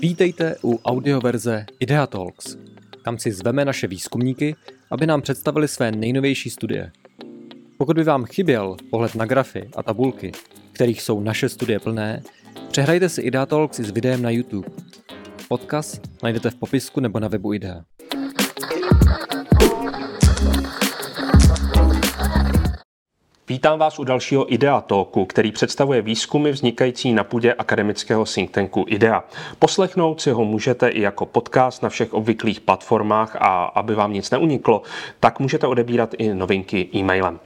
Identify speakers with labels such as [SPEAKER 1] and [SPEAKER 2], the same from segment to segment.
[SPEAKER 1] Vítejte u audioverze Idea Talks. Tam si zveme naše výzkumníky, aby nám představili své nejnovější studie. Pokud by vám chyběl pohled na grafy a tabulky, kterých jsou naše studie plné, přehrajte si Idea Talks s videem na YouTube. Odkaz najdete v popisku nebo na webu Idea.
[SPEAKER 2] Vítám vás u dalšího IDEA Talku, který představuje výzkumy vznikající na půdě akademického think tanku IDEA. Poslechnout si ho můžete i jako podcast na všech obvyklých platformách a aby vám nic neuniklo, tak můžete odebírat i novinky e-mailem.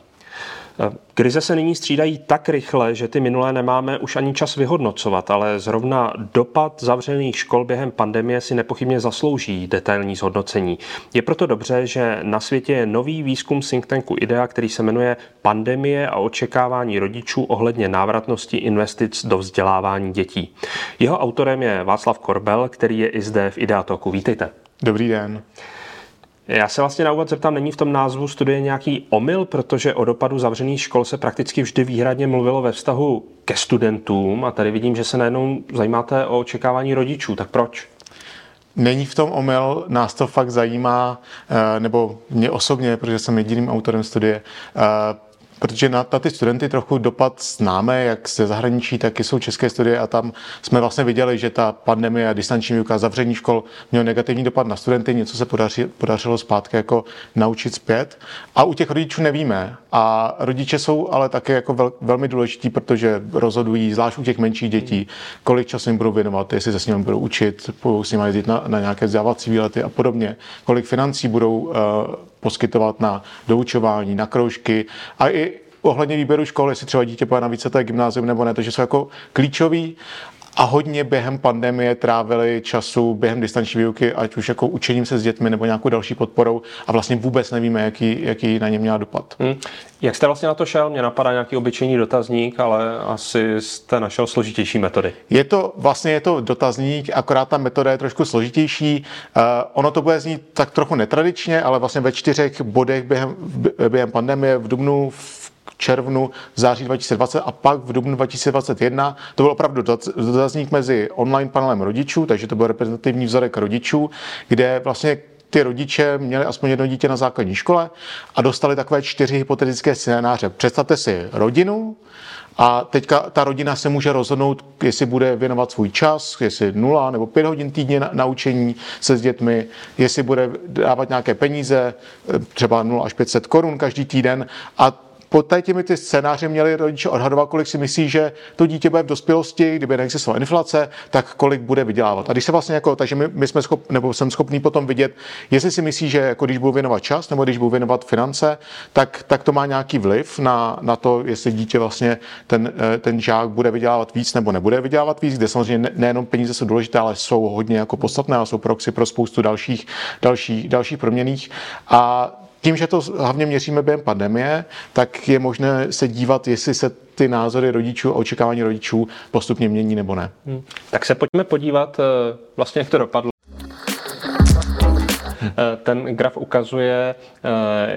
[SPEAKER 2] Krize se nyní střídají tak rychle, že ty minulé nemáme už ani čas vyhodnocovat, ale zrovna dopad zavřených škol během pandemie si nepochybně zaslouží detailní zhodnocení. Je proto dobře, že na světě je nový výzkum think tanku IDEA, který se jmenuje Pandemie a očekávání rodičů ohledně návratnosti investic do vzdělávání dětí. Jeho autorem je Václav Korbel, který je i zde v IDEA Talku. Vítejte.
[SPEAKER 3] Dobrý den.
[SPEAKER 2] Já se vlastně na úvod zeptám, není v tom názvu studie nějaký omyl, protože o dopadu zavřených škol se prakticky vždy výhradně mluvilo ve vztahu ke studentům a tady vidím, že se najednou zajímáte o očekávání rodičů. Tak proč?
[SPEAKER 3] Není v tom omyl, nás to fakt zajímá, eh, nebo mě osobně, protože jsem jediným autorem studie, eh, protože na, na ty studenty trochu dopad známe, jak ze zahraničí, tak i jsou české studie a tam jsme vlastně viděli, že ta pandemie a distanční výuka, zavření škol mělo negativní dopad na studenty, něco se podaří, podařilo zpátky jako naučit zpět. A u těch rodičů nevíme. A rodiče jsou ale také jako vel, velmi důležití, protože rozhodují, zvlášť u těch menších dětí, kolik času jim budou věnovat, jestli se s nimi budou učit, budou s nimi jezdit na, na nějaké vzdělávací výlety a podobně, kolik financí budou uh, poskytovat na doučování, na kroužky a i ohledně výběru školy, jestli třeba dítě pojede na víceté gymnázium nebo ne, takže jsou jako klíčový a hodně během pandemie trávili času během distanční výuky, ať už jako učením se s dětmi nebo nějakou další podporou a vlastně vůbec nevíme, jaký, jaký na ně měla dopad. Hmm.
[SPEAKER 2] Jak jste vlastně na to šel? Mě napadá nějaký obyčejný dotazník, ale asi jste našel složitější metody.
[SPEAKER 3] Je to vlastně je to dotazník, akorát ta metoda je trošku složitější. Uh, ono to bude znít tak trochu netradičně, ale vlastně ve čtyřech bodech během, během pandemie v Dubnu, v červnu, září 2020 a pak v dubnu 2021. To byl opravdu dotazník mezi online panelem rodičů, takže to byl reprezentativní vzorek rodičů, kde vlastně ty rodiče měli aspoň jedno dítě na základní škole a dostali takové čtyři hypotetické scénáře. Představte si rodinu, a teďka ta rodina se může rozhodnout, jestli bude věnovat svůj čas, jestli nula nebo pět hodin týdně na, na učení se s dětmi, jestli bude dávat nějaké peníze, třeba 0 až 500 korun každý týden. A pod těmi ty scénáře měli rodiče odhadovat, kolik si myslí, že to dítě bude v dospělosti, kdyby neexistovala inflace, tak kolik bude vydělávat. A když se vlastně jako, takže my, my jsme schop, nebo jsem schopný potom vidět, jestli si myslí, že jako když budu věnovat čas, nebo když budu věnovat finance, tak, tak to má nějaký vliv na, na to, jestli dítě vlastně ten, eh, ten žák bude vydělávat víc nebo nebude vydělávat víc, kde samozřejmě nejenom peníze jsou důležité, ale jsou hodně jako podstatné a jsou proxy pro spoustu dalších, dalších, dalších proměných. A tím, že to hlavně měříme během pandemie, tak je možné se dívat, jestli se ty názory rodičů a očekávání rodičů postupně mění nebo ne. Hmm.
[SPEAKER 2] Tak se pojďme podívat eh, vlastně, jak to dopadlo. Eh, ten graf ukazuje, eh,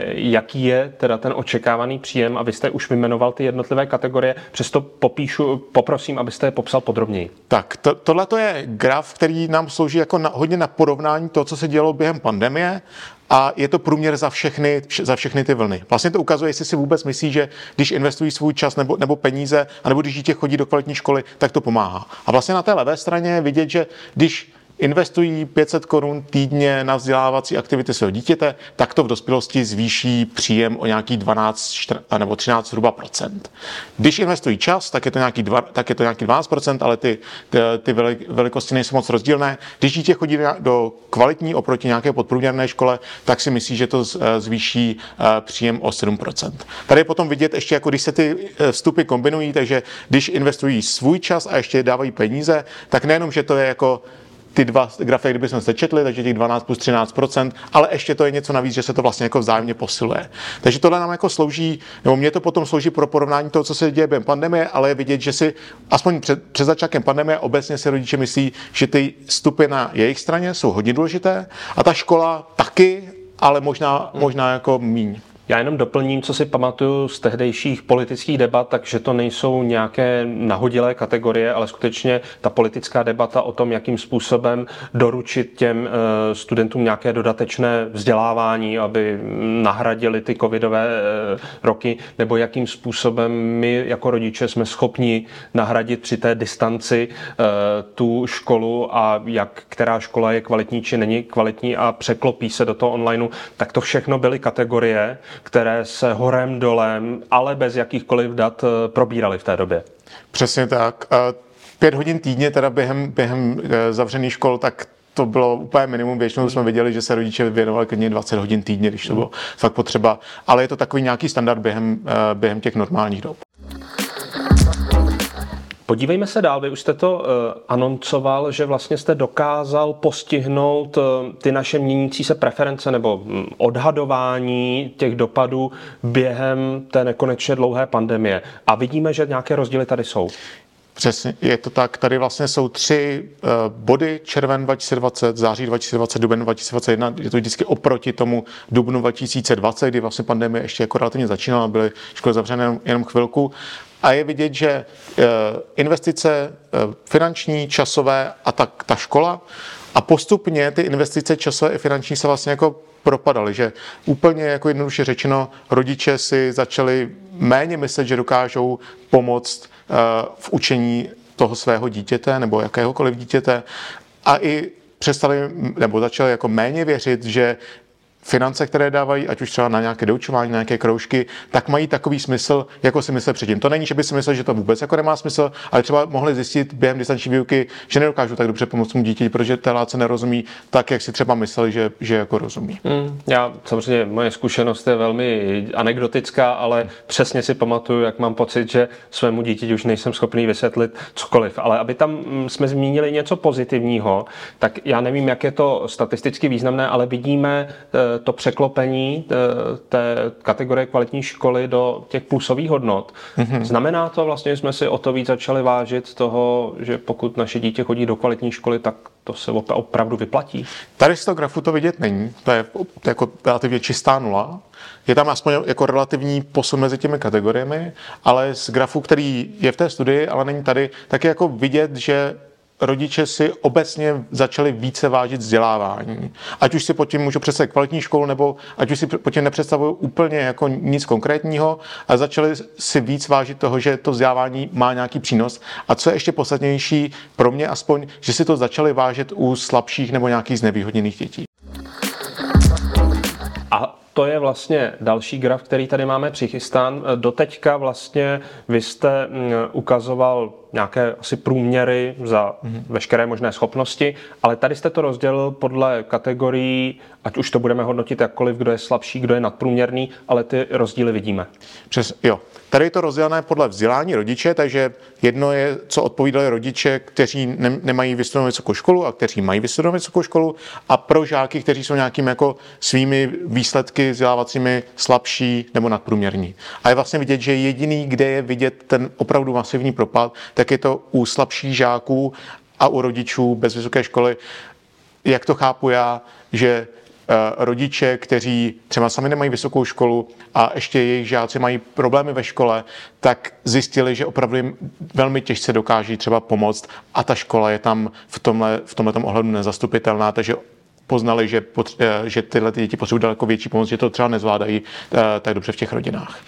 [SPEAKER 2] jaký je teda ten očekávaný příjem a vy jste už vymenoval ty jednotlivé kategorie, přesto popíšu, poprosím, abyste je popsal podrobněji.
[SPEAKER 3] Tak, to, tohle je graf, který nám slouží jako na, hodně na porovnání toho, co se dělo během pandemie a je to průměr za všechny, za všechny ty vlny. Vlastně to ukazuje, jestli si vůbec myslí, že když investují svůj čas nebo, nebo peníze, anebo když dítě chodí do kvalitní školy, tak to pomáhá. A vlastně na té levé straně je vidět, že když investují 500 korun týdně na vzdělávací aktivity svého dítěte, tak to v dospělosti zvýší příjem o nějaký 12 14, nebo 13 zhruba procent. Když investují čas, tak je to nějaký, dva, tak je to nějaký 12 procent, ale ty, ty, ty velikosti nejsou moc rozdílné. Když dítě chodí do kvalitní oproti nějaké podprůměrné škole, tak si myslí, že to zvýší eh, příjem o 7 procent. Tady je potom vidět ještě, jako když se ty eh, vstupy kombinují, takže když investují svůj čas a ještě dávají peníze, tak nejenom, že to je jako ty dva grafy, kdyby jsme sečetli, takže těch 12 plus 13% ale ještě to je něco navíc, že se to vlastně jako vzájemně posiluje. Takže tohle nám jako slouží, nebo mě to potom slouží pro porovnání toho, co se děje během pandemie, ale je vidět, že si aspoň před, před začátkem pandemie obecně si rodiče myslí, že ty stupy na jejich straně jsou hodně důležité a ta škola taky, ale možná, možná jako míň.
[SPEAKER 2] Já jenom doplním, co si pamatuju z tehdejších politických debat, takže to nejsou nějaké nahodilé kategorie, ale skutečně ta politická debata o tom, jakým způsobem doručit těm eh, studentům nějaké dodatečné vzdělávání, aby nahradili ty covidové eh, roky, nebo jakým způsobem my jako rodiče jsme schopni nahradit při té distanci eh, tu školu a jak která škola je kvalitní či není kvalitní a překlopí se do toho onlineu, tak to všechno byly kategorie, které se horem dolem, ale bez jakýchkoliv dat eh, probíraly v té době.
[SPEAKER 3] Přesně tak. Pět hodin týdně teda během, během eh, zavřených škol, tak to bylo úplně minimum. Většinou jsme viděli, že se rodiče věnovali klidně 20 hodin týdně, když to bylo fakt potřeba. Ale je to takový nějaký standard během, eh, během těch normálních dob.
[SPEAKER 2] Podívejme se dál. Vy už jste to uh, anoncoval, že vlastně jste dokázal postihnout uh, ty naše měnící se preference nebo um, odhadování těch dopadů během té nekonečně dlouhé pandemie. A vidíme, že nějaké rozdíly tady jsou.
[SPEAKER 3] Přesně, je to tak. Tady vlastně jsou tři uh, body, červen 2020, září 2020, duben 2021. Je to vždycky oproti tomu dubnu 2020, kdy vlastně pandemie ještě jako relativně začínala, byly školy zavřené jenom chvilku a je vidět, že eh, investice eh, finanční, časové a tak ta škola. A postupně ty investice časové i finanční se vlastně jako propadaly, že úplně jako jednoduše řečeno rodiče si začali méně myslet, že dokážou pomoct eh, v učení toho svého dítěte nebo jakéhokoliv dítěte. A i přestali nebo začali jako méně věřit, že finance, které dávají, ať už třeba na nějaké doučování, na nějaké kroužky, tak mají takový smysl, jako si myslel předtím. To není, že by si myslel, že to vůbec jako nemá smysl, ale třeba mohli zjistit během distanční výuky, že nedokážu tak dobře pomoct mu dítě, protože té látce nerozumí tak, jak si třeba mysleli, že, že jako rozumí.
[SPEAKER 2] Hmm, já samozřejmě, moje zkušenost je velmi anekdotická, ale přesně si pamatuju, jak mám pocit, že svému dítěti už nejsem schopný vysvětlit cokoliv. Ale aby tam mm, jsme zmínili něco pozitivního, tak já nevím, jak je to statisticky významné, ale vidíme eh, to překlopení eh, té kategorie kvalitní školy do těch plusových hodnot. Mm-hmm. Znamená to vlastně, že jsme si o to víc začali vážit toho, že pokud naše dítě chodí do kvalitní školy, tak to se opravdu vyplatí?
[SPEAKER 3] Tady z toho grafu to vidět není. To je, to je jako relativně čistá nula. Je tam aspoň jako relativní posun mezi těmi kategoriemi, ale z grafu, který je v té studii, ale není tady, tak je jako vidět, že rodiče si obecně začali více vážit vzdělávání. Ať už si pod tím můžu představit kvalitní školu, nebo ať už si pod tím nepředstavují úplně jako nic konkrétního, a začali si víc vážit toho, že to vzdělávání má nějaký přínos. A co je ještě podstatnější pro mě aspoň, že si to začali vážit u slabších nebo nějakých znevýhodněných dětí.
[SPEAKER 2] A to je vlastně další graf, který tady máme přichystán. Doteďka vlastně vy jste mm, ukazoval nějaké asi průměry za mm-hmm. veškeré možné schopnosti, ale tady jste to rozdělil podle kategorií, ať už to budeme hodnotit jakkoliv, kdo je slabší, kdo je nadprůměrný, ale ty rozdíly vidíme.
[SPEAKER 3] Přes, jo. Tady je to rozdělené podle vzdělání rodiče, takže jedno je, co odpovídali rodiče, kteří ne, nemají vystudovanou vysokou školu a kteří mají vystudovanou vysokou školu a pro žáky, kteří jsou nějakým jako svými výsledky vzdělávacími slabší nebo nadprůměrní. A je vlastně vidět, že jediný, kde je vidět ten opravdu masivní propad, tak je to u slabších žáků a u rodičů bez vysoké školy. Jak to chápu já, že eh, rodiče, kteří třeba sami nemají vysokou školu a ještě jejich žáci mají problémy ve škole, tak zjistili, že opravdu jim velmi těžce dokáží třeba pomoct a ta škola je tam v tomhle, v tomhle ohledu nezastupitelná, takže poznali, že, eh, že tyhle ty děti potřebují daleko větší pomoc, že to třeba nezvládají eh, tak dobře v těch rodinách.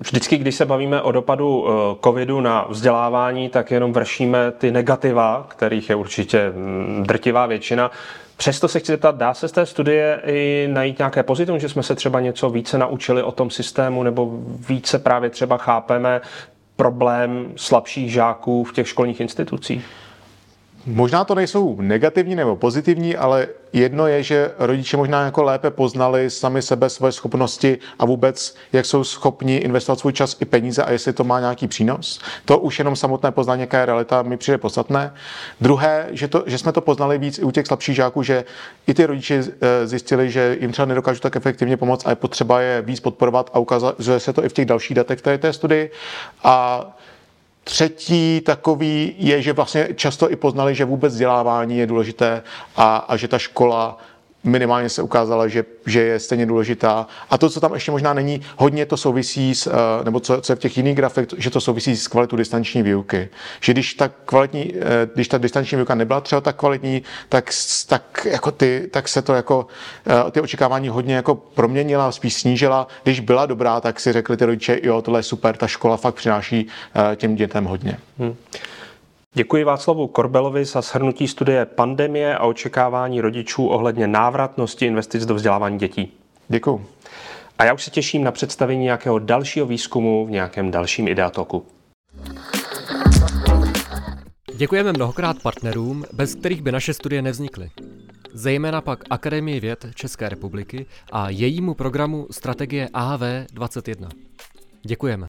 [SPEAKER 2] Vždycky, když se bavíme o dopadu eh, covidu na vzdělávání, tak jenom vršíme ty negativa, kterých je určitě mm, drtivá většina. Přesto se chci zeptat, dá se z té studie i najít nějaké pozitivum, že jsme se třeba něco více naučili o tom systému, nebo více právě třeba chápeme problém slabších žáků v těch školních institucích?
[SPEAKER 3] Možná to nejsou negativní nebo pozitivní, ale jedno je, že rodiče možná jako lépe poznali sami sebe, svoje schopnosti a vůbec, jak jsou schopni investovat svůj čas i peníze a jestli to má nějaký přínos. To už jenom samotné poznání, jaká je realita, mi přijde podstatné. Druhé, že, to, že jsme to poznali víc i u těch slabších žáků, že i ty rodiče eh, zjistili, že jim třeba nedokážou tak efektivně pomoct a je potřeba je víc podporovat a ukazuje se to i v těch dalších datech v té studii. A Třetí takový je, že vlastně často i poznali, že vůbec vzdělávání je důležité a, a že ta škola minimálně se ukázala, že, že je stejně důležitá. A to, co tam ještě možná není, hodně to souvisí s, eh, nebo co, co je v těch jiných grafech, že to souvisí s kvalitou distanční výuky. Že když ta kvalitní, eh, když ta distanční výuka nebyla třeba tak kvalitní, tak, tak, jako ty, tak se to jako, eh, ty očekávání hodně jako proměnila, spíš snížila. Když byla dobrá, tak si řekli ty rodiče, jo, tohle je super, ta škola fakt přináší těm dětem hodně. Hmm.
[SPEAKER 2] Děkuji Václavu Korbelovi za shrnutí studie pandemie a očekávání rodičů ohledně návratnosti investic do vzdělávání dětí.
[SPEAKER 3] Děkuji.
[SPEAKER 2] A já už se těším na představení nějakého dalšího výzkumu v nějakém dalším Ideatoku.
[SPEAKER 1] Děkujeme mnohokrát partnerům, bez kterých by naše studie nevznikly. Zejména pak Akademii věd České republiky a jejímu programu Strategie AV21. Děkujeme.